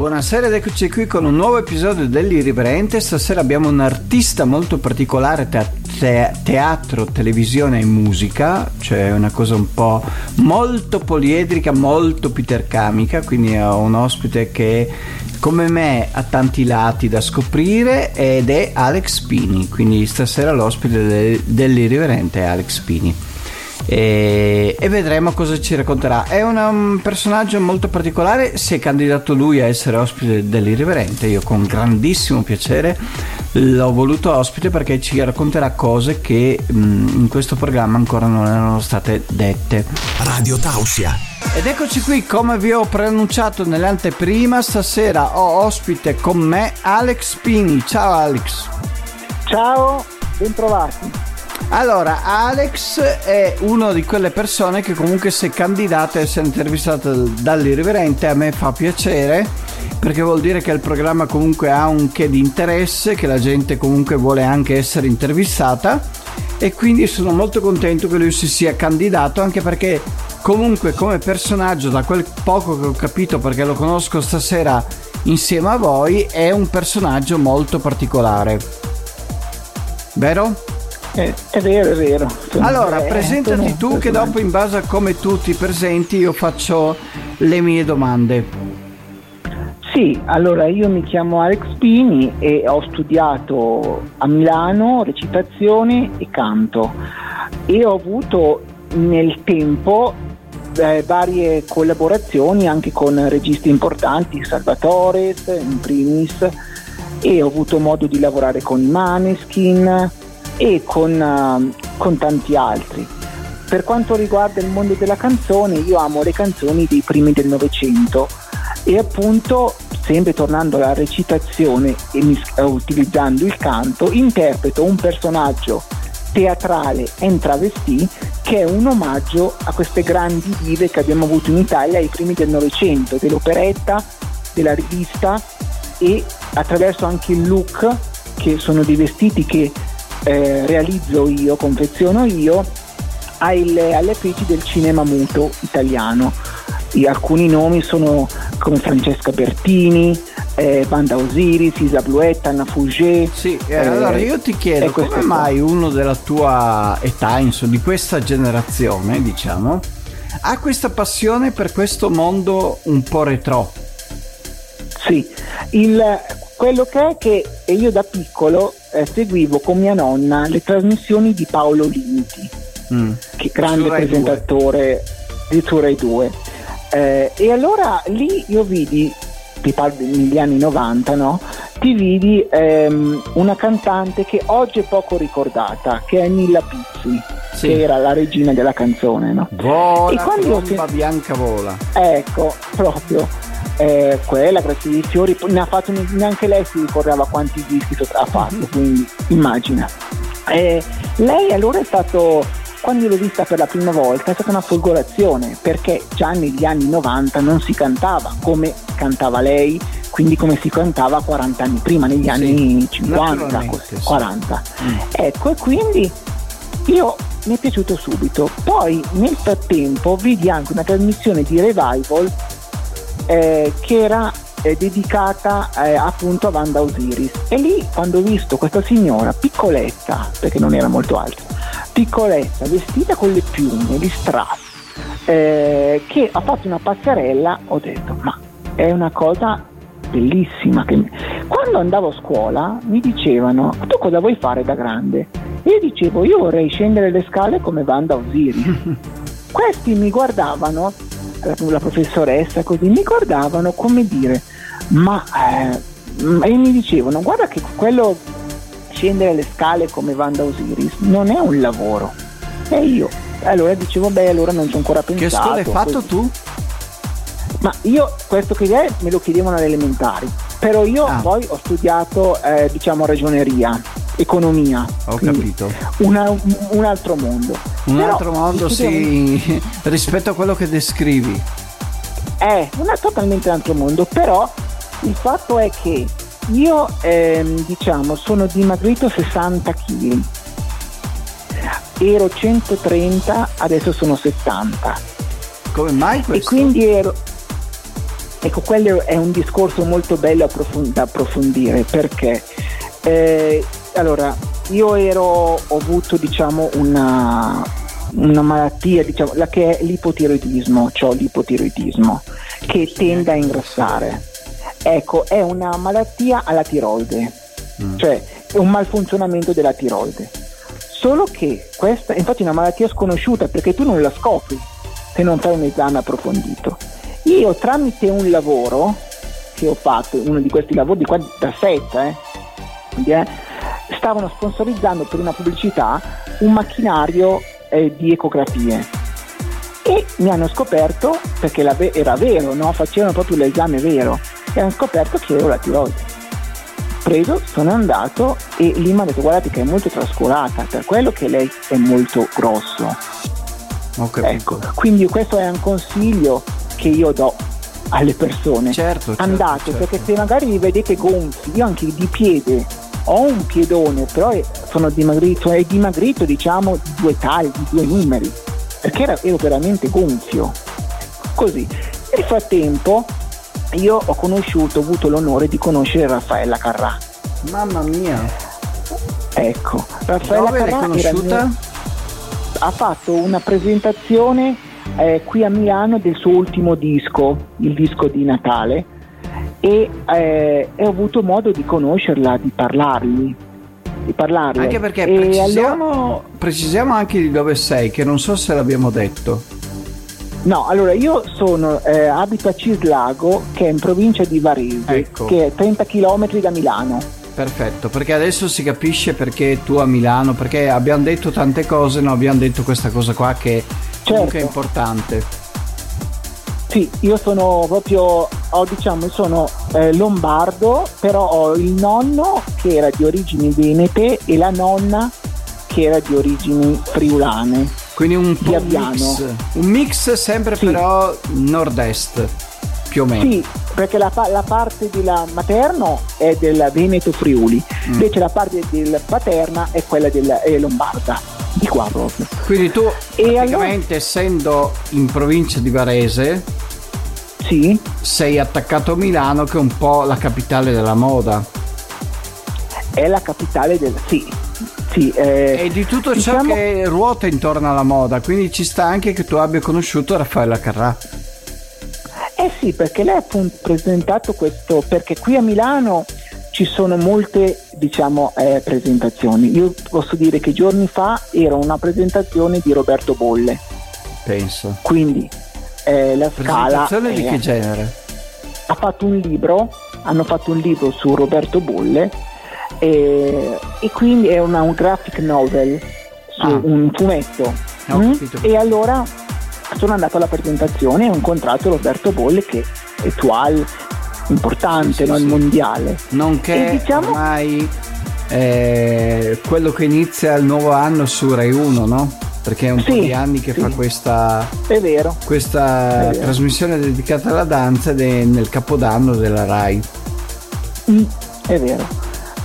Buonasera ed eccoci qui con un nuovo episodio dell'Irriverente. Stasera abbiamo un artista molto particolare, te- te- teatro, televisione e musica, cioè una cosa un po' molto poliedrica, molto petercamica, quindi ho un ospite che come me ha tanti lati da scoprire ed è Alex Pini, quindi stasera l'ospite de- dell'Irriverente è Alex Pini e, e vedremo cosa ci racconterà. È una, un personaggio molto particolare, si è candidato lui a essere ospite dell'Irriverente, io con grandissimo piacere l'ho voluto ospite perché ci racconterà cose che mh, in questo programma ancora non erano state dette. Radio Tausia. Ed eccoci qui, come vi ho preannunciato nell'anteprima, stasera ho ospite con me Alex Pini. Ciao Alex. Ciao, bentrovati. Allora, Alex è una di quelle persone che comunque si è candidata a essere intervistata dall'irriverente, a me fa piacere perché vuol dire che il programma comunque ha un che di interesse, che la gente comunque vuole anche essere intervistata e quindi sono molto contento che lui si sia candidato anche perché comunque come personaggio da quel poco che ho capito perché lo conosco stasera insieme a voi è un personaggio molto particolare. Vero? Eh, è vero, è vero. Allora, eh, presentati sono- tu che dopo in base a come tu ti presenti io faccio le mie domande. Sì, allora io mi chiamo Alex Pini e ho studiato a Milano recitazione e canto e ho avuto nel tempo eh, varie collaborazioni anche con registi importanti, Salvatore in primis, e ho avuto modo di lavorare con i Maneskin e con, eh, con tanti altri. Per quanto riguarda il mondo della canzone, io amo le canzoni dei primi del Novecento e appunto, sempre tornando alla recitazione e mis- eh, utilizzando il canto, interpreto un personaggio teatrale en travestì che è un omaggio a queste grandi dive che abbiamo avuto in Italia ai primi del Novecento, dell'operetta, della rivista e attraverso anche il look che sono dei vestiti che eh, realizzo io, confeziono io ai- alle attrici del cinema muto italiano. E alcuni nomi sono come Francesca Bertini, eh, Banda Osiris, Isa Bluetta, Anna Fouget. Sì, eh, eh, allora io ti chiedo come mai uno della tua età, insomma, di questa generazione, diciamo, ha questa passione per questo mondo un po' retro. Sì, il- quello che è che io da piccolo eh, seguivo con mia nonna le trasmissioni di Paolo Limiti. Mm. che grande Su Rai presentatore di su Rai 2. Eh, e allora lì io vidi, ti parlo negli anni 90, no? Ti vidi ehm, una cantante che oggi è poco ricordata, che è Nilla Pizzi, Sì. che era la regina della canzone, no? Vola, E quando io tromba bianca vola. Ecco, proprio. Eh, quella, grazie di fiori, ne ha fatto neanche lei si ricordava quanti dischi ha fatto, quindi immagina. Eh, lei allora è stato, quando l'ho vista per la prima volta, è stata una folgorazione, perché già negli anni 90 non si cantava come cantava lei, quindi come si cantava 40 anni prima, negli anni 50, naturalmente, così, sì. 40. Mm. Ecco, e quindi io mi è piaciuto subito. Poi nel frattempo vidi anche una trasmissione di revival eh, che era eh, dedicata eh, appunto a Wanda Osiris. E lì quando ho visto questa signora piccoletta, perché non era molto alta, piccoletta, vestita con le piume, gli strappi, eh, che ha fatto una passerella, ho detto ma è una cosa bellissima. Che... Quando andavo a scuola mi dicevano tu cosa vuoi fare da grande? E io dicevo io vorrei scendere le scale come Wanda Osiris. Questi mi guardavano, la la professoressa così, mi guardavano come dire, ma eh, e mi dicevano guarda che quello scendere le scale come Wanda Osiris non è un lavoro. E io allora dicevo beh allora non ci ho ancora pensato. Che scuola hai fatto così. tu? Ma io questo che è me lo chiedevano alle elementari, però io Ah. poi ho studiato eh, diciamo ragioneria, economia. Ho capito. una- un, altro mondo. Un Però altro mondo, sì, rispetto a quello che descrivi. È un totalmente altro mondo, però il fatto è che io ehm, diciamo sono dimagrito 60 kg. ero 130, adesso sono 70. Come mai questo? E quindi ero... Ecco, quello è un discorso molto bello da approfondire perché eh, allora io ero, ho avuto diciamo una, una malattia, diciamo, la che è l'ipotiroidismo, cioè l'ipotiroidismo, che tende a ingrassare. Ecco, è una malattia alla tiroide, mm. cioè è un malfunzionamento della tiroide. Solo che questa, infatti è una malattia sconosciuta perché tu non la scopri se non fai un esame approfondito. Io tramite un lavoro che ho fatto, uno di questi lavori di qua da setta, eh, eh, stavano sponsorizzando per una pubblicità un macchinario eh, di ecografie e mi hanno scoperto, perché era vero, no? facevano proprio l'esame vero, e hanno scoperto che ero la tiroide. Preso, sono andato e lì mi hanno detto guardate che è molto trascurata, per quello che lei è molto grosso. Okay. Ecco, quindi questo è un consiglio che io do alle persone. Certo, certo Andate, certo. perché se magari vi vedete gonfi, io anche di piede ho un piedone, però sono dimagrito, è dimagrito diciamo di due tagli, di due numeri, perché era, ero veramente gonfio. Così. Nel frattempo io ho conosciuto, ho avuto l'onore di conoscere Raffaella Carrà. Mamma mia! Ecco, Raffaella Dove Carrà conosciuta? Mio, ha fatto una presentazione eh, qui a Milano del suo ultimo disco, il disco di Natale, e, eh, ho avuto modo di conoscerla, di parlargli. Di parlarle. Anche perché E precisiamo, allora- precisiamo anche di dove sei, che non so se l'abbiamo detto. No, allora io sono, eh, abito a Cislago, che è in provincia di Varese, Ecco. che è 30 km da Milano. Perfetto, perché adesso si capisce perché tu a Milano, perché abbiamo detto tante cose, no abbiamo detto questa cosa qua che comunque è Certo. importante. Sì, io sono proprio, ho, diciamo, sono eh, lombardo, però ho il nonno che era di origini venete e la nonna che era di origini friulane. Quindi un po' mix, un mix sempre Sì. però nord-est, più o meno. Sì, perché la, la parte del materno è del Veneto Friuli, Mm. invece la parte del paterna è quella del è lombarda, di qua proprio. Quindi tu E praticamente essendo in provincia di Varese Sì, sei attaccato a Milano che è un po' la capitale della moda è la capitale del... Sì, sì. eh, e di tutto ciò diciamo- che ruota intorno alla moda, quindi ci sta anche che tu abbia conosciuto Raffaella Carrà. Eh sì, perché lei ha appunto presentato questo, perché qui a Milano ci sono molte diciamo eh, presentazioni. Io posso dire che giorni fa era una presentazione di Roberto Bolle, Penso. quindi eh, la scala Presentazione di che genere? ha fatto un libro, hanno fatto un libro su Roberto Bolle e, e quindi è una- un graphic novel, su Ah. un fumetto. Ho Mm? E allora sono andato alla presentazione e ho incontrato Roberto Bolle che è tual importante, Sì, no? il mondiale. Nonché E diciamo- ormai eh, quello che inizia il nuovo anno su Rai 1, no? Perché è un po' Sì, di anni che sì. fa questa, È vero. questa trasmissione dedicata alla danza ed è nel capodanno della Rai. Mm, è vero.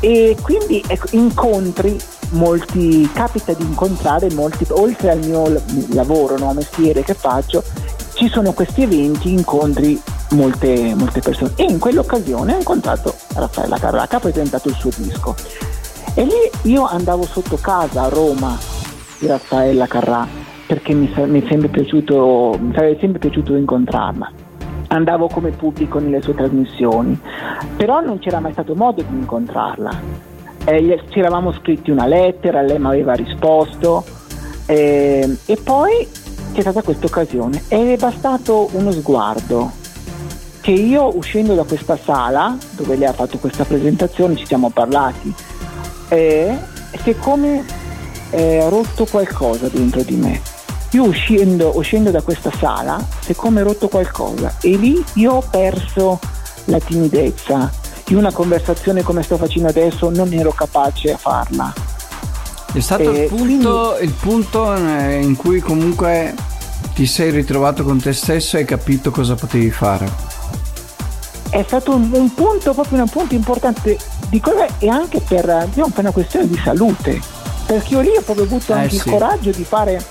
E quindi ecco, incontri molti, capita di incontrare molti, oltre al mio lavoro, no, mestiere che faccio, ci sono questi eventi, incontri molte, molte persone. E in quell'occasione ho incontrato Raffaella Carrà che ha presentato il suo disco. E lì io andavo sotto casa a Roma di Raffaella Carrà perché mi, mi piaciuto, mi sarebbe sempre piaciuto incontrarla. Andavo come pubblico nelle sue trasmissioni, però non c'era mai stato modo di incontrarla. Eh, ci eravamo scritti una lettera, lei mi aveva risposto eh, e poi c'è stata questa occasione ed è bastato uno sguardo che io uscendo da questa sala dove lei ha fatto questa presentazione ci siamo parlati eh, che come ha rotto qualcosa dentro di me io uscendo, uscendo da questa sala si è come rotto qualcosa e lì io ho perso la timidezza in una conversazione come sto facendo adesso non ero capace a farla È stato Eh, il punto, il punto eh, in cui comunque ti sei ritrovato con te stesso e hai capito cosa potevi fare. È stato un, un punto proprio un punto importante di cosa e anche per, diciamo, per una questione di salute perché io lì ho proprio avuto Eh, anche sì. il coraggio di fare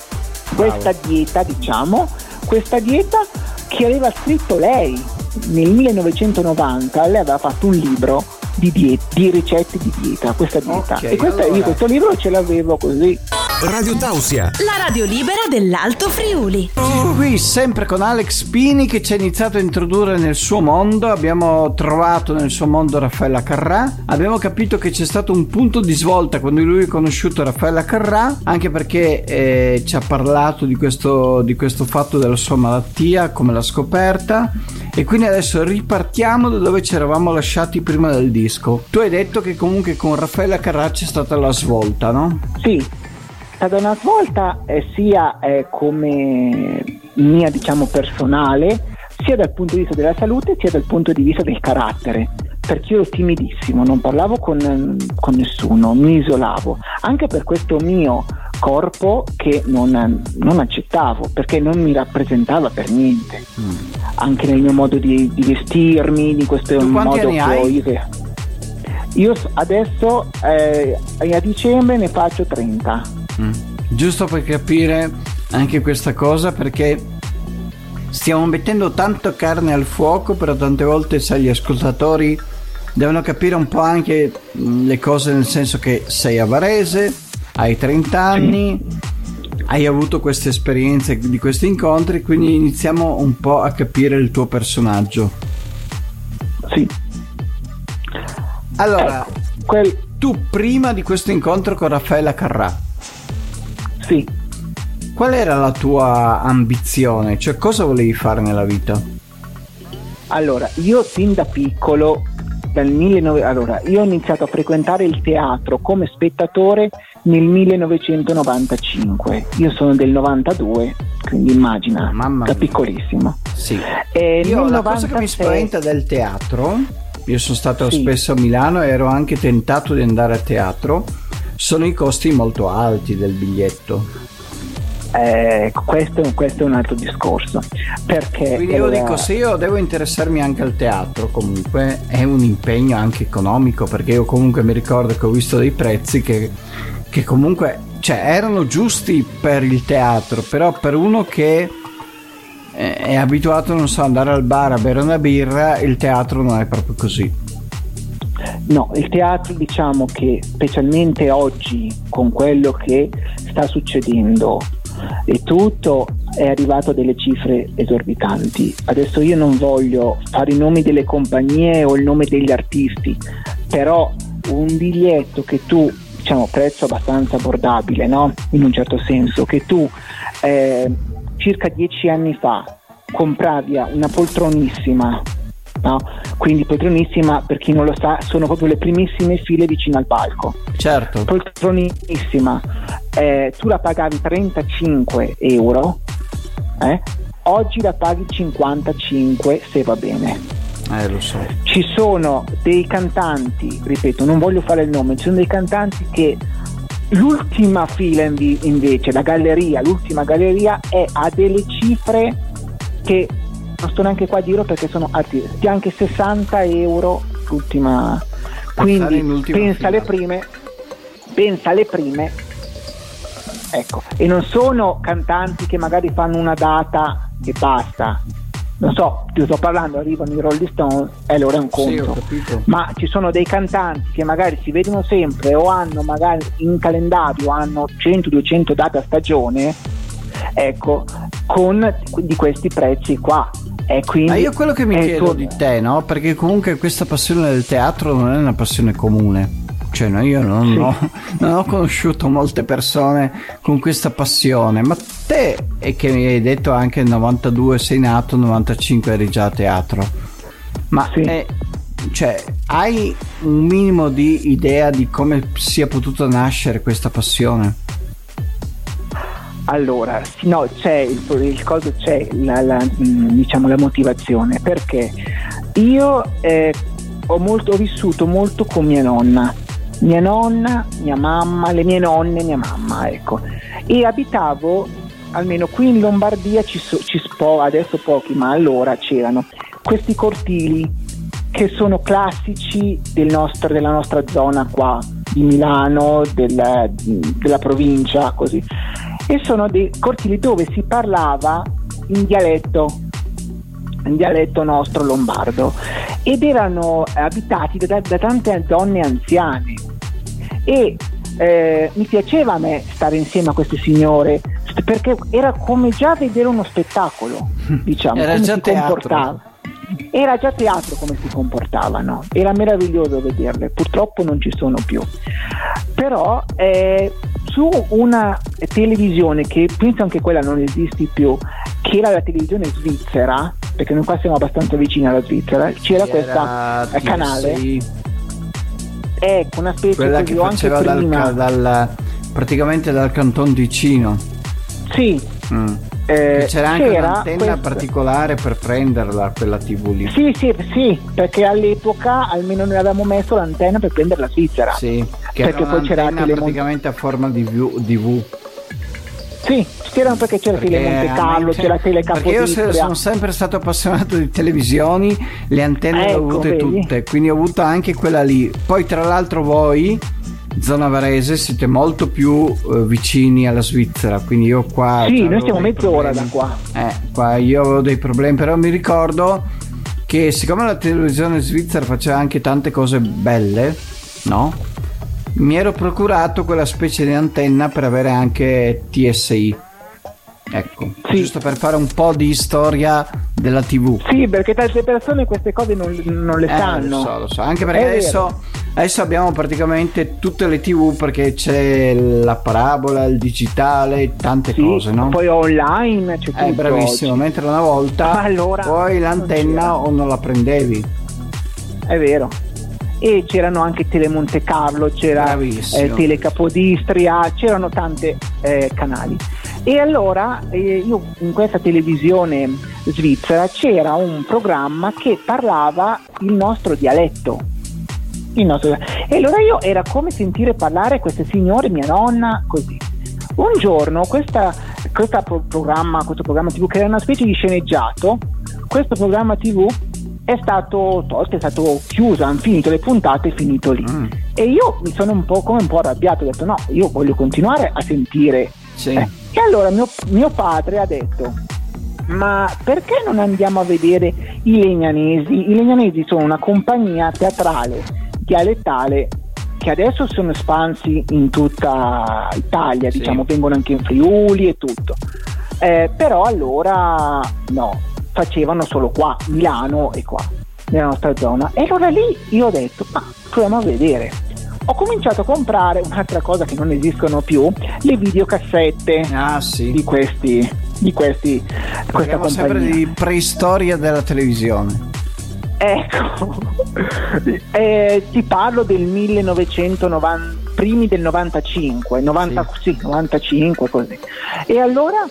questa dieta, diciamo, questa dieta che aveva scritto lei nel 1990, lei aveva fatto un libro di, die- di ricette di dieta, questa dieta. Ok, e questa- allora. io questo libro ce l'avevo così. Radio Tausia. La radio libera dell'Alto Friuli. Qui sempre con Alex Pini che ci ha iniziato a introdurre nel suo mondo, abbiamo trovato nel suo mondo Raffaella Carrà, abbiamo capito che c'è stato un punto di svolta quando lui ha conosciuto Raffaella Carrà, anche perché eh, ci ha parlato di questo, di questo fatto della sua malattia, come l'ha scoperta e quindi adesso ripartiamo da dove ci eravamo lasciati prima del disco. Tu hai detto che comunque con Raffaella Carrà c'è stata la svolta, no? Sì, è stata una svolta eh, sia eh, come mia diciamo personale, sia dal punto di vista della salute, sia dal punto di vista del carattere. Perché io ero timidissimo, non parlavo con, con nessuno, mi isolavo, anche per questo mio corpo che non, non accettavo, perché non mi rappresentava per niente, anche nel mio modo di, di vestirmi, di questo Tu modo che ho io. Io adesso eh, a dicembre ne faccio 30. Mm. Giusto per capire anche questa cosa perché stiamo mettendo tanto carne al fuoco, però tante volte sai gli ascoltatori devono capire un po' anche mm, le cose nel senso che sei a Varese, hai 30 anni, hai avuto queste esperienze di questi incontri, quindi iniziamo un po' a capire il tuo personaggio. Sì. Allora, Quel, tu prima di questo incontro con Raffaella Carrà, sì. qual era la tua ambizione? Cioè cosa volevi fare nella vita? Allora, io fin da piccolo, dal 19... allora, io ho iniziato a frequentare il teatro come spettatore nel 1995. Io sono del 92, quindi immagina, Mamma da piccolissimo. Sì. E Io la cosa che mi 96 spaventa del teatro, io sono stato Sì. spesso a Milano e ero anche tentato di andare a teatro, sono i costi molto alti del biglietto. eh, questo, questo è un altro discorso. Perché Quindi io dico, se io devo interessarmi anche al teatro, comunque è un impegno anche economico, perché io comunque mi ricordo che ho visto dei prezzi che, che comunque cioè, erano giusti per il teatro, però per uno che eh, è abituato, non so, andare al bar a bere una birra, il teatro non è proprio così. No, il teatro diciamo che specialmente oggi con quello che sta succedendo e tutto è arrivato a delle cifre esorbitanti. Adesso io non voglio fare i nomi delle compagnie o il nome degli artisti, però un biglietto che tu, diciamo prezzo abbastanza abbordabile, no? In un certo senso, che tu eh, circa dieci anni fa compravi una poltronissima no? Quindi poltronissima, per chi non lo sa, sono proprio le primissime file vicino al palco. Certo, Poltronissima, eh, tu la pagavi 35 euro, eh? oggi la paghi 55 se va bene. eh, lo so. Ci sono dei cantanti, ripeto, non voglio fare il nome, ci sono dei cantanti che l'ultima fila invece, la galleria, l'ultima galleria è a delle cifre che non sto neanche qua a dirlo perché sono alti, anche 60 euro l'ultima. Quindi pensa alle prime, pensa alle prime, ecco, e non sono cantanti che magari fanno una data e basta. Non so, ti sto parlando, arrivano i Rolling Stones e allora è un Sì, conto capito. ma ci sono dei cantanti che magari si vedono sempre o hanno magari in calendario hanno 100-200 date a stagione ecco con di questi prezzi qua Ma io quello che mi è chiedo tu- di te, no? Perché comunque questa passione del teatro non è una passione comune. Cioè, no, io non, Sì. ho, non ho conosciuto molte persone con questa passione. Ma te, e che mi hai detto anche nel 92 sei nato, nel 95 eri già a teatro. Ma Sì. eh, cioè, hai un minimo di idea di come sia potuta nascere questa passione? Allora, no, c'è il, il coso, c'è la, la, mh, diciamo, la motivazione perché io eh, ho, molto, ho vissuto molto con mia nonna, mia nonna, mia mamma, le mie nonne, mia mamma, ecco, e abitavo almeno qui in Lombardia, ci, so- ci spo- adesso pochi, ma allora c'erano questi cortili che sono classici del nostro- della nostra zona qua di Milano, della, della provincia, così. E sono dei cortili dove si parlava in dialetto, in dialetto nostro lombardo, ed erano abitati da, da tante donne anziane. E eh, mi piaceva a me stare insieme a queste signore perché era come già vedere uno spettacolo, diciamo, era come già si teatro. comportava. Era già teatro come si comportavano, era meraviglioso vederle, purtroppo non ci sono più. Però eh, su una televisione che penso anche quella non esisti più, che era la televisione svizzera, perché noi qua siamo abbastanza vicini alla Svizzera, c'era questa Era canale, TSI, ecco una specie quella che faceva dal, prima. dal- praticamente dal canton Ticino. Sì, Mm. eh, c'era anche c'era un'antenna questa- particolare per prenderla, quella TV lì. Sì, sì, sì, perché all'epoca almeno noi avevamo messo l'antenna per prendere la Svizzera. Sì, che Perché poi c'era un'antenna Telemon- praticamente a forma di V. di V. Sì, c'erano perché c'era Perché Tele Monte Carlo, me- c'era Tele Perché io Capodistria. sono sempre stato appassionato di televisioni, le antenne le ho Ecco, avute vedi? tutte, quindi ho avuto anche quella lì. Poi tra l'altro voi, zona Varese, siete molto più eh, vicini alla Svizzera, quindi io qua... Sì, noi siamo mezz'ora problemi. da qua. Eh, qua io avevo dei problemi, però mi ricordo che siccome la televisione svizzera faceva anche tante cose belle, no? Mi ero procurato quella specie di antenna per avere anche TSI. Ecco, Sì. giusto per fare un po' di storia della TV. Sì, perché tante persone queste cose non, non le Eh, sanno. lo so, lo so, anche perché adesso, adesso abbiamo praticamente tutte le TV perché c'è la parabola, il digitale, tante Sì, cose, no? Poi online c'è Eh, tutto bravissimo, oggi. mentre una volta Allora, poi non l'antenna c'era. o non la prendevi. È vero. E c'erano anche Tele Monte Carlo, c'era eh, Tele Capodistria, c'erano tante eh, canali. E allora eh, io in questa televisione svizzera c'era un programma che parlava il nostro dialetto. Il nostro- E allora io era come sentire parlare queste signore, mia nonna, così. Un giorno questa, questa pro- programma, questo programma TV che era una specie di sceneggiato, questo programma TV è stato tolto, è stato chiuso, hanno finito le puntate, è finito lì. Mm, E io mi sono un po' come un po' arrabbiato, ho detto no, io voglio continuare a sentire. sì. Eh, E allora mio, mio padre ha detto, ma perché non andiamo a vedere i Legnanesi? I Legnanesi sono una compagnia teatrale, dialettale, che adesso sono espansi in tutta Italia, Sì. diciamo, vengono anche in Friuli e tutto. Eh, però allora no, facevano solo qua, Milano e qua, nella nostra zona. E allora lì io ho detto, ma proviamo a vedere. Ho cominciato a comprare un'altra cosa che non esistono più, le videocassette Ah sì. di questi, di questi, di questa Parliamo sempre compagnia. di preistoria della televisione. Ecco, Eh, ti parlo del 1990, primi del 95, 90, sì. 95 così. E allora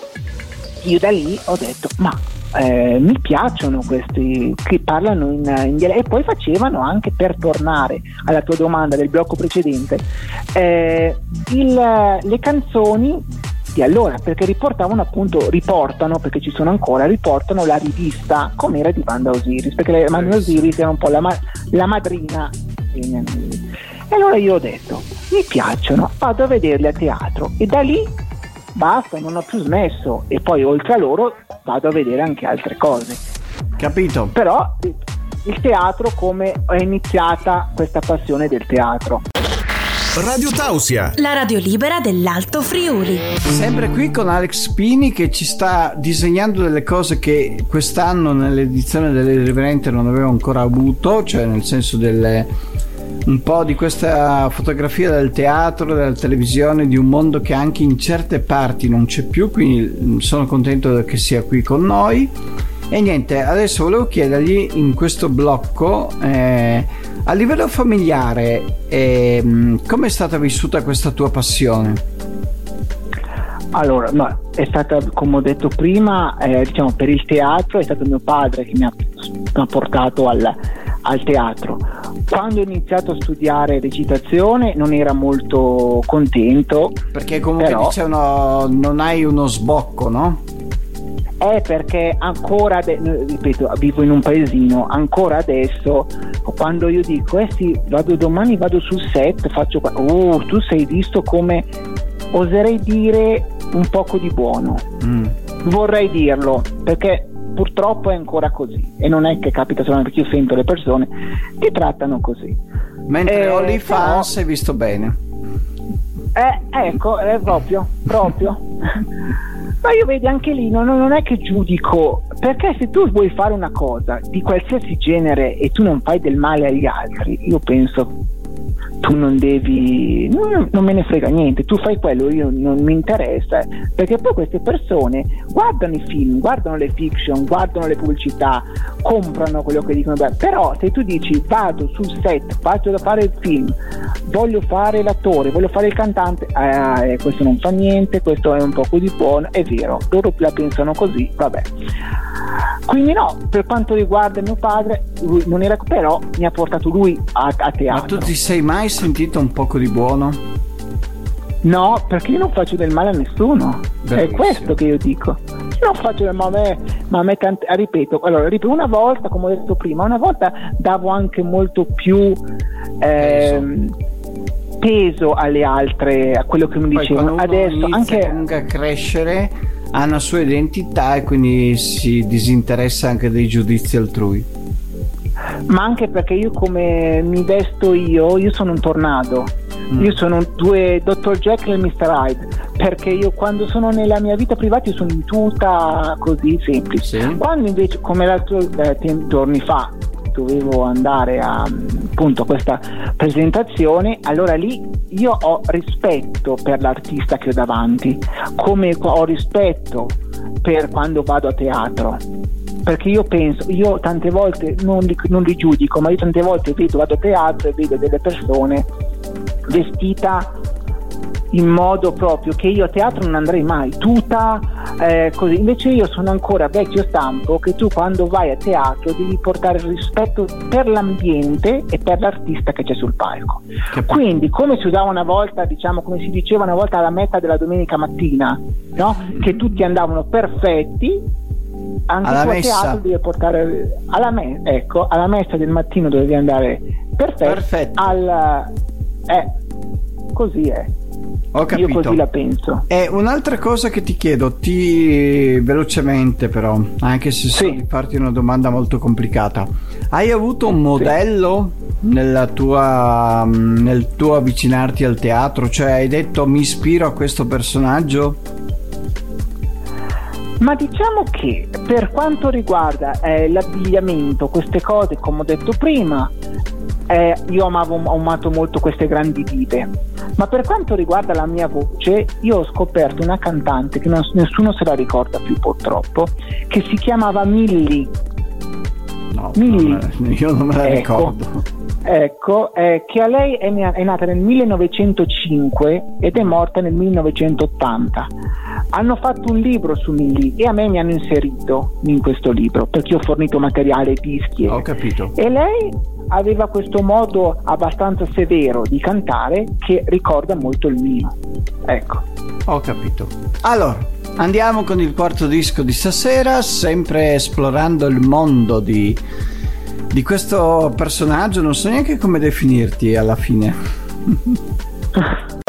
io da lì ho detto, ma eh, mi piacciono questi che parlano in, in dialetto. E poi facevano anche per tornare alla tua domanda del blocco precedente eh, il- le canzoni di allora perché riportavano appunto riportano perché ci sono ancora riportano la rivista com'era di Banda Osiris perché Banda Osiris era un po' la, ma- la madrina dei miei amici. e allora io ho detto mi piacciono vado a vederli a teatro. E da lì basta non ho più smesso e poi oltre a loro vado a vedere anche altre cose Capito? però il- teatro come è iniziata questa passione del teatro Radio Tausia. La radio libera dell'Alto Friuli. Sempre qui con Alex Pini che ci sta disegnando delle cose che quest'anno nell'edizione dell'Irriverente non avevo ancora avuto, cioè nel senso delle un po' di questa fotografia del teatro, della televisione, di un mondo che anche in certe parti non c'è più, quindi sono contento che sia qui con noi. E niente, adesso volevo chiedergli in questo blocco, eh, a livello familiare, ehm, come è stata vissuta questa tua passione? Allora, no, è stata, come ho detto prima, eh, diciamo per il teatro è stato mio padre che mi ha, mi ha portato al, al teatro. Quando ho iniziato a studiare recitazione non era molto contento. Perché comunque Però- dicevano non hai uno sbocco, no? è perché ancora, de- ripeto, vivo in un paesino, ancora adesso, quando io dico, eh sì, vado domani, vado sul set, faccio qua, oh, tu sei visto come, oserei dire, un poco di buono. Mm. Vorrei dirlo, perché purtroppo è ancora così e non è che capita solamente perché io sento le persone che trattano così. Mentre eh, OnlyFans però... è visto bene. Eh, ecco, è proprio, proprio. Ma io vedi anche lì non, non, è che giudico, perché se tu vuoi fare una cosa di qualsiasi genere e tu non fai del male agli altri, io penso tu non devi, non, non, me ne frega niente, tu fai quello, io non mi interessa, perché poi queste persone guardano i film, guardano le fiction, guardano le pubblicità, comprano quello che dicono, beh, però se tu dici vado sul set, faccio da fare il film, voglio fare l'attore, voglio fare il cantante, ah, eh, questo non fa niente, questo è un po' così buono, è vero, loro la pensano così, vabbè. Quindi no, per quanto riguarda mio padre, lui non era, però mi ha portato lui a, a teatro. Ma tu ti sei mai sentito un poco di buono? No, perché io non faccio del male a nessuno. Bellissimo. È questo che io dico. Io non faccio del male a me, ma a me tante, ripeto, allora, ripeto, una volta, come ho detto prima, una volta davo anche molto più eh, peso alle altre, a quello che mi dicevano. Adesso anche a crescere ha una sua identità e quindi si disinteressa anche dei giudizi altrui. Ma anche perché io come mi vesto io, io sono un tornado. Mm. Io sono due Dr. Jekyll e Mr. Hyde perché io quando sono nella mia vita privata io sono in tuta così semplice. Sì. Quando invece, come l'altro eh, giorni fa, dovevo andare a appunto questa presentazione, allora lì io ho rispetto per l'artista che ho davanti, come ho rispetto per quando vado a teatro. Perché io penso, io tante volte non li, non li giudico, ma io tante volte vedo, vado a teatro e vedo delle persone vestita in modo proprio che io a teatro non andrei mai, tuta eh, così. Invece io sono ancora vecchio stampo che tu quando vai a teatro devi portare rispetto per l'ambiente e per l'artista che c'è sul palco. Quindi come si usava una volta, diciamo come si diceva una volta alla meta della domenica mattina, no? che tutti andavano perfetti, anche alla messa. teatro devi portare alla, me- ecco, alla messa del mattino dovevi andare perfetto, perfetto. Al, eh, così è ho capito. Io così la penso. E un'altra cosa che ti chiedo, ti velocemente però, anche se sì. so di farti una domanda molto complicata. Hai avuto un modello sì. nella tua, nel tuo avvicinarti al teatro? Cioè hai detto mi ispiro a questo personaggio? Ma diciamo che per quanto riguarda eh, l'abbigliamento, queste cose, come ho detto prima, eh, io amavo, ho amato molto queste grandi dive. Ma per quanto riguarda la mia voce, io ho scoperto una cantante che non, nessuno se la ricorda più purtroppo, che si chiamava Millie. No, Millie. Non io non me la ecco, ricordo. Ecco, eh, che a lei è, è nata nel 1905 ed è morta nel 1980. Hanno fatto un libro su Millie e a me mi hanno inserito in questo libro perché ho fornito materiale, dischi. Ho capito. E lei aveva questo modo abbastanza severo di cantare che ricorda molto il mio. Ecco. Ho capito. Allora, andiamo con il quarto disco di stasera, sempre esplorando il mondo di, di questo personaggio, non so neanche come definirti alla fine.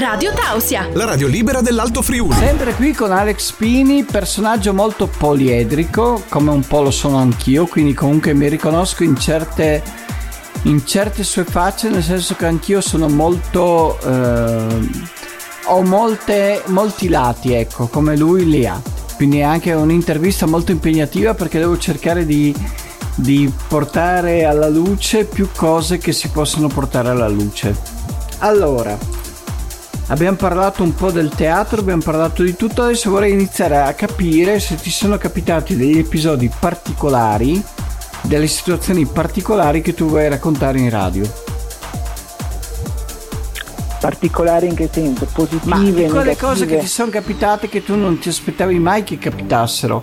Radio Tausia. La radio libera dell'Alto Friuli. Sempre qui con Alex Pini, personaggio molto poliedrico, come un po' lo sono anch'io, quindi comunque mi riconosco in certe, in certe sue facce, nel senso che anch'io sono molto... Eh, ho molte, molti lati, ecco, come lui li ha. Quindi è anche un'intervista molto impegnativa perché devo cercare di, di portare alla luce più cose che si possono portare alla luce. Allora, Abbiamo parlato un po' del teatro, abbiamo parlato di tutto, adesso vorrei iniziare a capire se ti sono capitati degli episodi particolari, delle situazioni particolari che tu vuoi raccontare in radio. Particolari in che senso? Positive, Ma di quelle cose che ti sono capitate che tu non ti aspettavi mai che capitassero.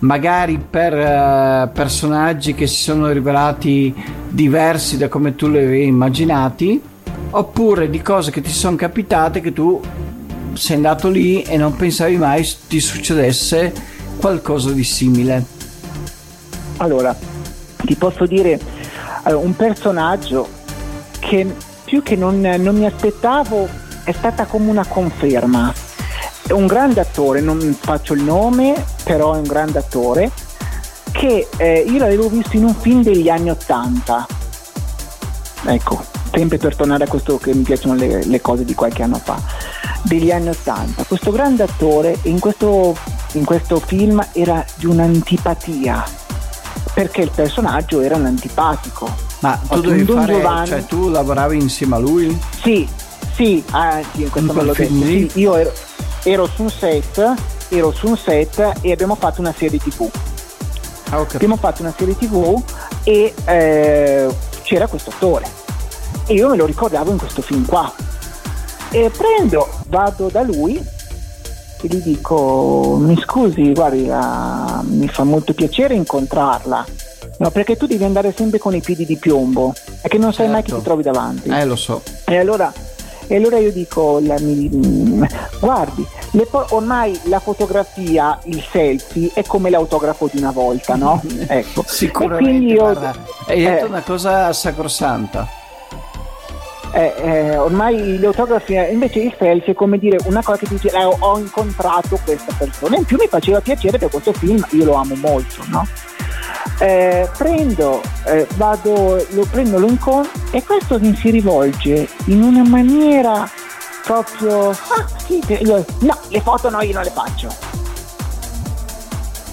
Magari per uh, personaggi che si sono rivelati diversi da come tu li avevi immaginati oppure di cose che ti sono capitate che tu sei andato lì e non pensavi mai ti succedesse qualcosa di simile. Allora, ti posso dire un personaggio che più che non, non mi aspettavo è stata come una conferma. È un grande attore, non faccio il nome, però è un grande attore, che eh, io l'avevo visto in un film degli anni Ottanta. Ecco, sempre per tornare a questo che mi piacciono le, le cose di qualche anno fa, degli anni Ottanta. Questo grande attore in questo, in questo film era di un'antipatia, perché il personaggio era un antipatico. Ma tu dovevi fare, Giovanni... cioè tu lavoravi insieme a lui? Sì, sì, ah, sì in questo in detto. Sì, io ero, ero, su un set, ero su un set e abbiamo fatto una serie tv. Ah, okay. Abbiamo fatto una serie tv e eh, c'era questo attore. E io me lo ricordavo in questo film qua. E prendo, vado da lui e gli dico, mi scusi, guardi, la, mi fa molto piacere incontrarla. No, perché tu devi andare sempre con i piedi di piombo, è che non sai certo. mai chi ti trovi davanti. Eh, lo so. E allora e allora io dico, la, mi, guardi, po- ormai la fotografia, il selfie è come l'autografo di una volta, no? ecco. Sicuramente. Io, hai detto eh, una cosa sacrosanta. Eh, eh, ormai le autografie, invece il selfie è come dire una cosa che dice eh, ho incontrato questa persona in più mi faceva piacere per questo film io lo amo molto no? Eh, prendo, eh, vado, lo prendo, lo incontro e questo mi si rivolge in una maniera proprio... Ah, sì, io, no, le foto no, io non le faccio.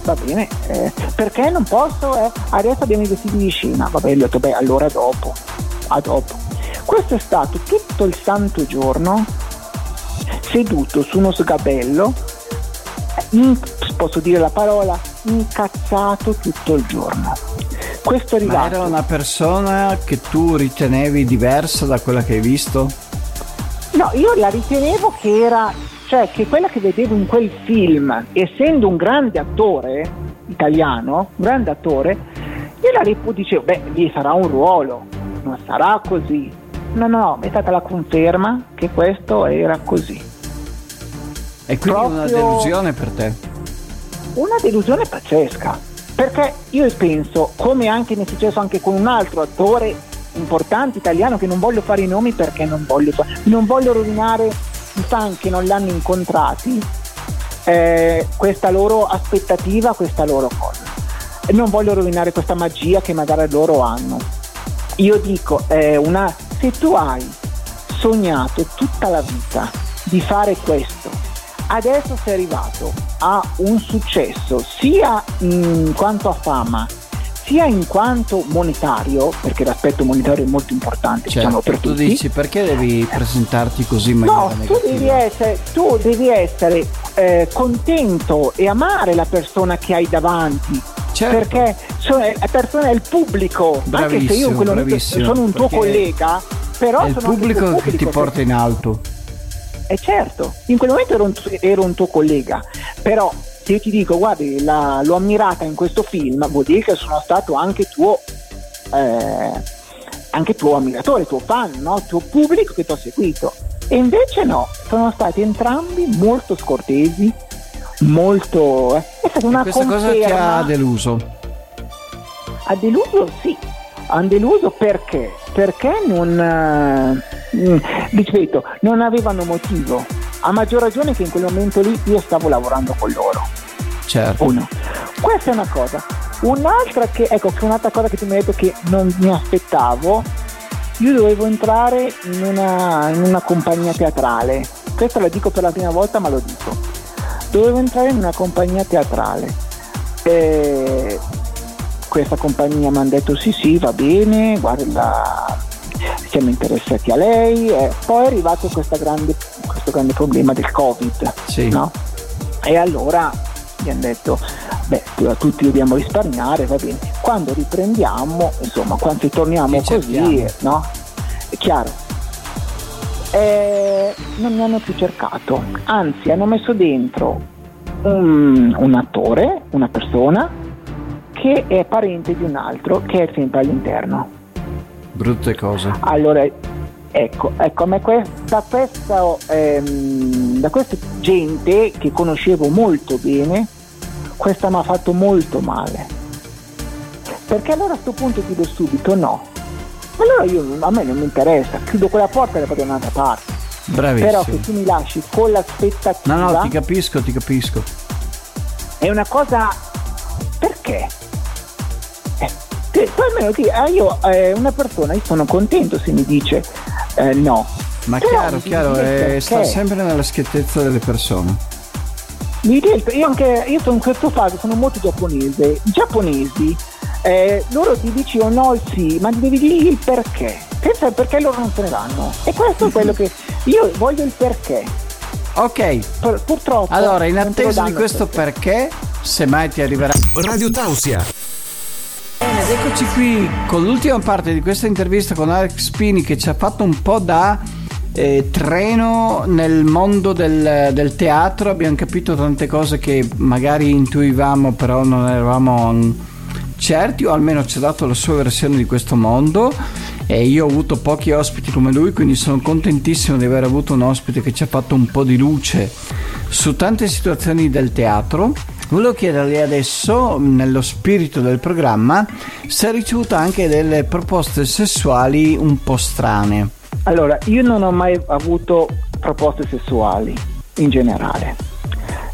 Va bene, eh, perché non posso? Eh? Adesso abbiamo i vestiti di scena. Va bene, gli ho detto, beh, allora dopo, a dopo. Questo è stato tutto il santo giorno seduto su uno sgabello, in, posso dire la parola, incazzato tutto il giorno. Questo è arrivato. Ma era una persona che tu ritenevi diversa da quella che hai visto? No, io la ritenevo che era, cioè che quella che vedevo in quel film, essendo un grande attore italiano, un grande attore, io la ripu- dicevo, beh, lì sarà un ruolo, non sarà così. No, no, è stata la conferma che questo era così. E quindi Proprio... una delusione per te? una delusione pazzesca. Perché io penso, come anche mi è successo anche con un altro attore importante italiano che non voglio fare i nomi perché non voglio, non voglio rovinare i fan che non l'hanno incontrati, eh, questa loro aspettativa, questa loro cosa. E non voglio rovinare questa magia che magari loro hanno. Io dico, eh, una, se tu hai sognato tutta la vita di fare questo, adesso sei arrivato a un successo sia in quanto a fama sia in quanto monetario, perché l'aspetto monetario è molto importante certo, diciamo, per tu tutti. dici perché devi presentarti così in No, tu devi essere, tu devi essere eh, contento e amare la persona che hai davanti. Certo. Perché sono, la persona è il pubblico, bravissimo, anche se io in quel momento sono un tuo collega, però è il pubblico, pubblico che ti porta in alto. E eh certo, in quel momento ero un, ero un tuo collega, però se io ti dico guardi la, l'ho ammirata in questo film, vuol dire che sono stato anche tuo, eh, anche tuo ammiratore, tuo fan, no? tuo pubblico che ti ho seguito. E invece no, sono stati entrambi molto scortesi, molto... Eh, è stata una e questa conferma. cosa ti ha deluso? Ha deluso sì, ha deluso perché? Perché non... Eh, Mm, ripeto, non avevano motivo. A maggior ragione che in quel momento lì io stavo lavorando con loro. Certo. Uno. Questa è una cosa. Un'altra che, ecco, che un'altra cosa che ti mi hai detto che non mi aspettavo, io dovevo entrare in una, in una compagnia teatrale. Questa la dico per la prima volta, ma lo dico. Dovevo entrare in una compagnia teatrale. E questa compagnia mi ha detto sì sì va bene, guarda siamo interessati a lei e poi è arrivato grande, questo grande problema del covid sì. no? e allora gli hanno detto beh tutti dobbiamo risparmiare va bene quando riprendiamo insomma quando torniamo così no? è chiaro e non mi hanno più cercato anzi hanno messo dentro un, un attore una persona che è parente di un altro che è sempre all'interno Brutte cose. Allora, ecco, ecco a me questa, questa, ehm, da questa gente che conoscevo molto bene, questa mi ha fatto molto male. Perché allora a questo punto dico subito no. Allora io, a me non mi interessa, chiudo quella porta e la vado da un'altra parte. Bravissimo. Però che tu mi lasci con l'aspettativa... No, no, ti capisco, ti capisco. È una cosa... Perché? Eh, tu almeno ti, eh, io, eh, una persona, io sono contento se mi dice eh, no. Ma Però chiaro, chiaro, dice eh, sta sempre nella schiettezza delle persone. Mi dice- io, anche, io sono in questo fase, sono molto giapponese. I giapponesi, eh, loro ti dicono no il sì, ma devi dire il perché. Pensa al perché loro non se ne vanno. E questo è quello che io voglio il perché. Ok, Pur- purtroppo. allora in attesa di questo il perché, semmai ti arriverà. Radio Tausia. Ed eccoci qui con l'ultima parte di questa intervista con Alex Pini che ci ha fatto un po' da eh, treno nel mondo del, del teatro. Abbiamo capito tante cose che magari intuivamo, però non eravamo certi, o almeno ci ha dato la sua versione di questo mondo. E io ho avuto pochi ospiti come lui, quindi sono contentissimo di aver avuto un ospite che ci ha fatto un po' di luce su tante situazioni del teatro. Volevo chiedergli adesso, nello spirito del programma, se ha ricevuto anche delle proposte sessuali un po' strane. Allora, io non ho mai avuto proposte sessuali in generale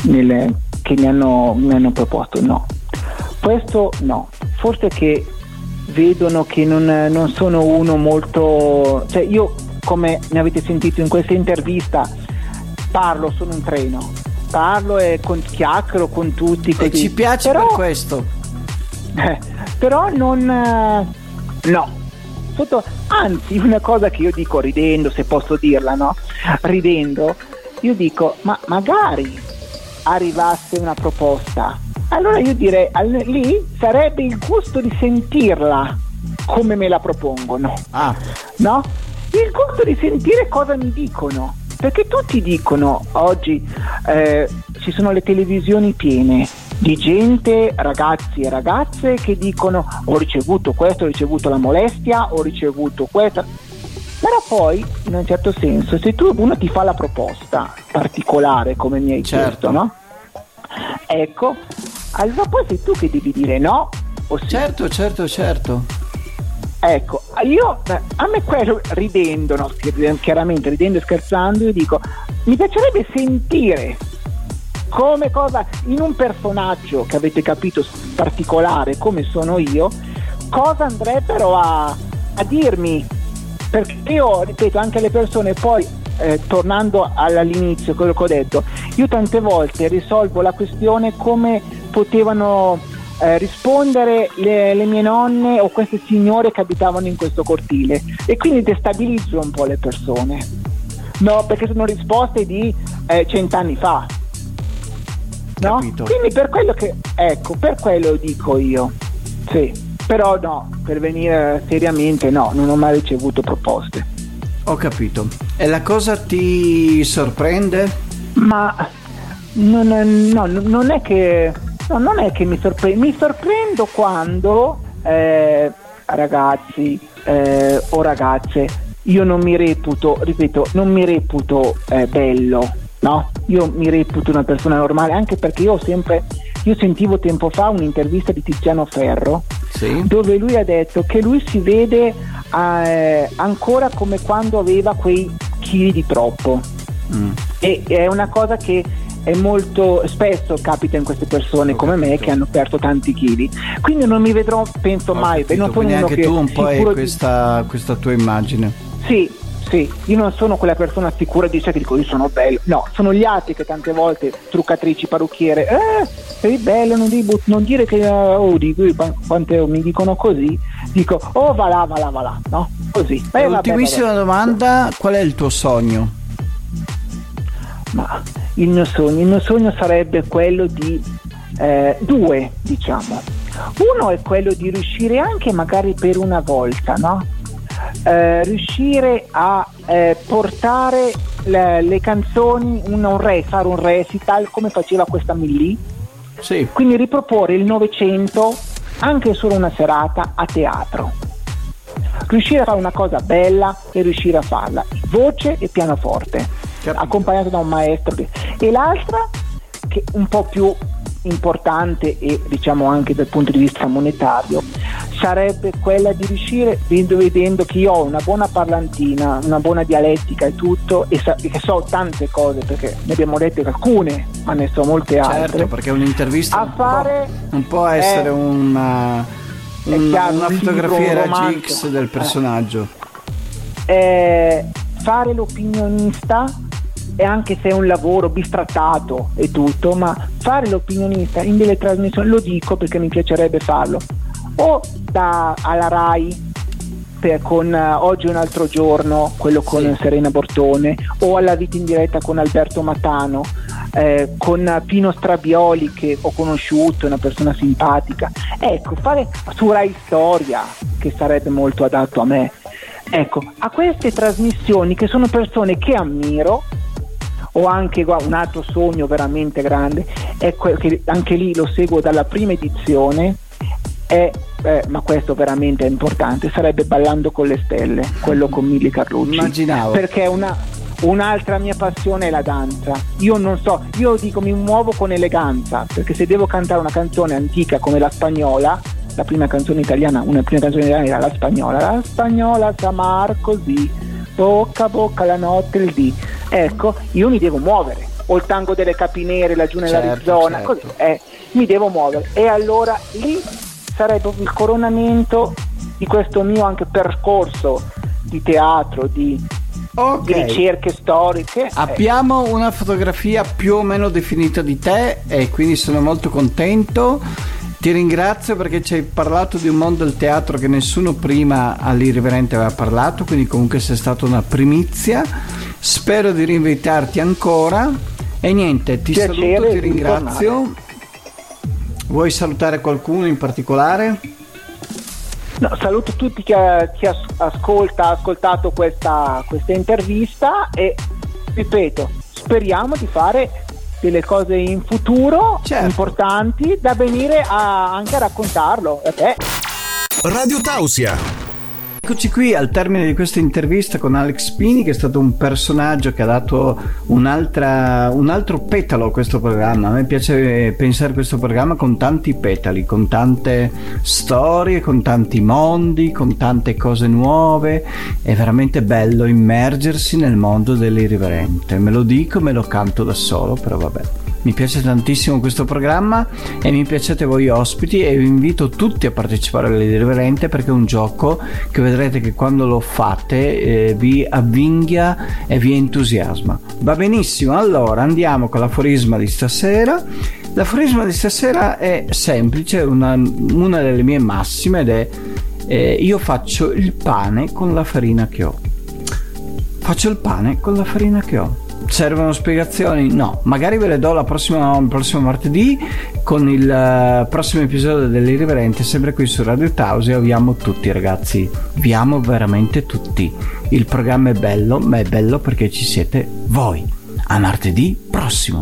nelle- che mi hanno, mi hanno proposto, no. Questo no. Forse che vedono che non, non sono uno molto... Cioè io, come ne avete sentito in questa intervista, parlo, sono un treno. Parlo e con, chiacchiero con tutti. E Così. ci piace Però- per questo. eh, però non eh, no Sotto- anzi una cosa che io dico ridendo se posso dirla no ridendo io dico ma magari arrivasse una proposta allora io direi al- lì sarebbe il gusto di sentirla come me la propongono Ah, no? Il gusto di sentire cosa mi dicono. Perché tutti dicono oggi eh, ci sono le televisioni piene di gente, ragazzi e ragazze che dicono ho ricevuto questo, ho ricevuto la molestia, ho ricevuto questo. Però poi, in un certo senso, se tu uno ti fa la proposta particolare come mi hai Certo. chiesto, no? Ecco, allora poi sei tu che devi dire no o sì. certo, certo, certo. Ecco, io a me quello ridendo, no, chiaramente ridendo e scherzando, io dico, mi piacerebbe sentire come cosa in un personaggio che avete capito particolare come sono io, cosa andrebbero a, a dirmi. Perché io, ripeto, anche le persone poi, eh, tornando all'inizio, quello che ho detto, io tante volte risolvo la questione come potevano eh, rispondere le, le mie nonne o queste signore che abitavano in questo cortile e quindi destabilizzo un po' le persone. No, perché sono risposte di eh, cent'anni fa. No? Capito. Quindi per quello che ecco, per quello dico io. Sì. Però no, per venire seriamente no, non ho mai ricevuto proposte. Ho capito. E la cosa ti sorprende? Ma non è, no, non è che no, non è che mi sorprendo, mi sorprendo quando eh, ragazzi eh, o ragazze, io non mi reputo, ripeto, non mi reputo eh, bello, no? Io mi reputo una persona normale, anche perché io ho sempre, io sentivo tempo fa un'intervista di Tiziano Ferro Sì. dove lui ha detto che lui si vede eh, ancora come quando aveva quei chili di troppo Mm. e è una cosa che è molto spesso capita in queste persone come me che hanno perso tanti chili quindi non mi vedrò penso Ho mai capito, non sono anche che tu un po' hai sicuro di- questa, questa tua immagine. sì sì io non sono quella persona sicura di sé che dico io sono bello no sono gli altri che tante volte truccatrici parrucchiere eh sei bello non, but- non dire che eh, oh qua- quante mi dicono così dico oh va là va là va là no così Eh, vabbè, Ultimissima vabbè. domanda, qual è il tuo sogno? Ma il mio sogno, il mio sogno sarebbe quello di eh, due, diciamo. Uno è quello di riuscire anche magari per una volta, no? Eh, riuscire a eh, portare le, le canzoni, un, un re, fare un recital come faceva questa Millie, Sì, quindi riproporre il Novecento anche solo una serata a teatro. Riuscire a fare una cosa bella e riuscire a farla, voce e pianoforte, Capito. accompagnato da un maestro. E l'altra, che un po' più importante e diciamo anche dal punto di vista monetario sarebbe quella di riuscire vedendo che io ho una buona parlantina, una buona dialettica e tutto e, sa- e che so tante cose perché ne abbiamo dette alcune ma ne so molte certo, altre. Certo, perché un'intervista a fare, può, non può essere una, un, chiaro, una un fotografia RGX del personaggio. Eh, fare l'opinionista e anche se è un lavoro bistrattato e tutto, ma fare l'opinionista in delle trasmissioni lo dico perché mi piacerebbe farlo. O da, alla RAI per, con uh, Oggi è un altro giorno, quello con sì. Serena Bortone, o alla vita in diretta con Alberto Matano, eh, con Pino Strabioli che ho conosciuto, una persona simpatica. Ecco, fare su Rai Storia, che sarebbe molto adatto a me. Ecco, a queste trasmissioni che sono persone che ammiro, ho anche un altro sogno veramente grande, ecco che anche lì lo seguo dalla prima edizione, è, eh, ma questo veramente è importante, sarebbe Ballando con le stelle, quello con Milli Carlucci. Immaginavo. Perché è una, un'altra mia passione è la danza. Io non so, io dico mi muovo con eleganza, perché se devo cantare una canzone antica come la spagnola, la prima canzone italiana, una prima canzone italiana era la spagnola, la spagnola sa mar così, bocca a bocca la notte il dì. Ecco, io mi devo muovere. O il tango delle capinere laggiù nell'Arizona, certo, certo. Così, eh, mi devo muovere. E allora lì sarebbe il coronamento di questo mio anche percorso di teatro, di, okay. di ricerche storiche. Abbiamo eh. una fotografia più o meno definita di te e quindi sono molto contento. Ti ringrazio perché ci hai parlato di un mondo del teatro che nessuno prima all'Irriverente aveva parlato, quindi comunque sei stata una primizia. Spero di rinvitarti ancora e niente, ti Piacere saluto, ti ringrazio. Vuoi salutare qualcuno in particolare? No, saluto tutti chi, chi ascolta, ha ascoltato questa, questa intervista e ripeto, speriamo di fare delle cose in futuro certo. importanti da venire a, anche a raccontarlo. Radio Tausia Eccoci qui al termine di questa intervista con Alex Pini, che è stato un personaggio che ha dato un altro petalo a questo programma. A me piace pensare a questo programma con tanti petali, con tante storie, con tanti mondi, con tante cose nuove. È veramente bello immergersi nel mondo dell'irriverente. Me lo dico, me lo canto da solo, però vabbè. Mi piace tantissimo questo programma e mi piacete voi ospiti e vi invito tutti a partecipare all'irriverente perché è un gioco che vedrete che quando lo fate eh, vi avvinghia e vi entusiasma. Va benissimo, allora andiamo con l'aforisma di stasera. L'aforisma di stasera è semplice, una, una delle mie massime ed è eh, io faccio il pane con la farina che ho. Faccio il pane con la farina che ho servono spiegazioni? No, magari ve le do la prossima, il prossimo martedì con il uh, prossimo episodio dell'Irriverente, sempre qui su Radio Tausia. Vi amo tutti, ragazzi. Vi amo veramente tutti. Il programma è bello, ma è bello perché ci siete voi. A martedì prossimo.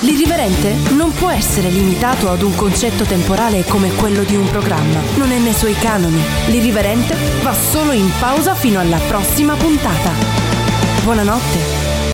L'irriverente non può essere limitato ad un concetto temporale come quello di un programma. Non è nei suoi canoni. L'irriverente va solo in pausa fino alla prossima puntata. Buonanotte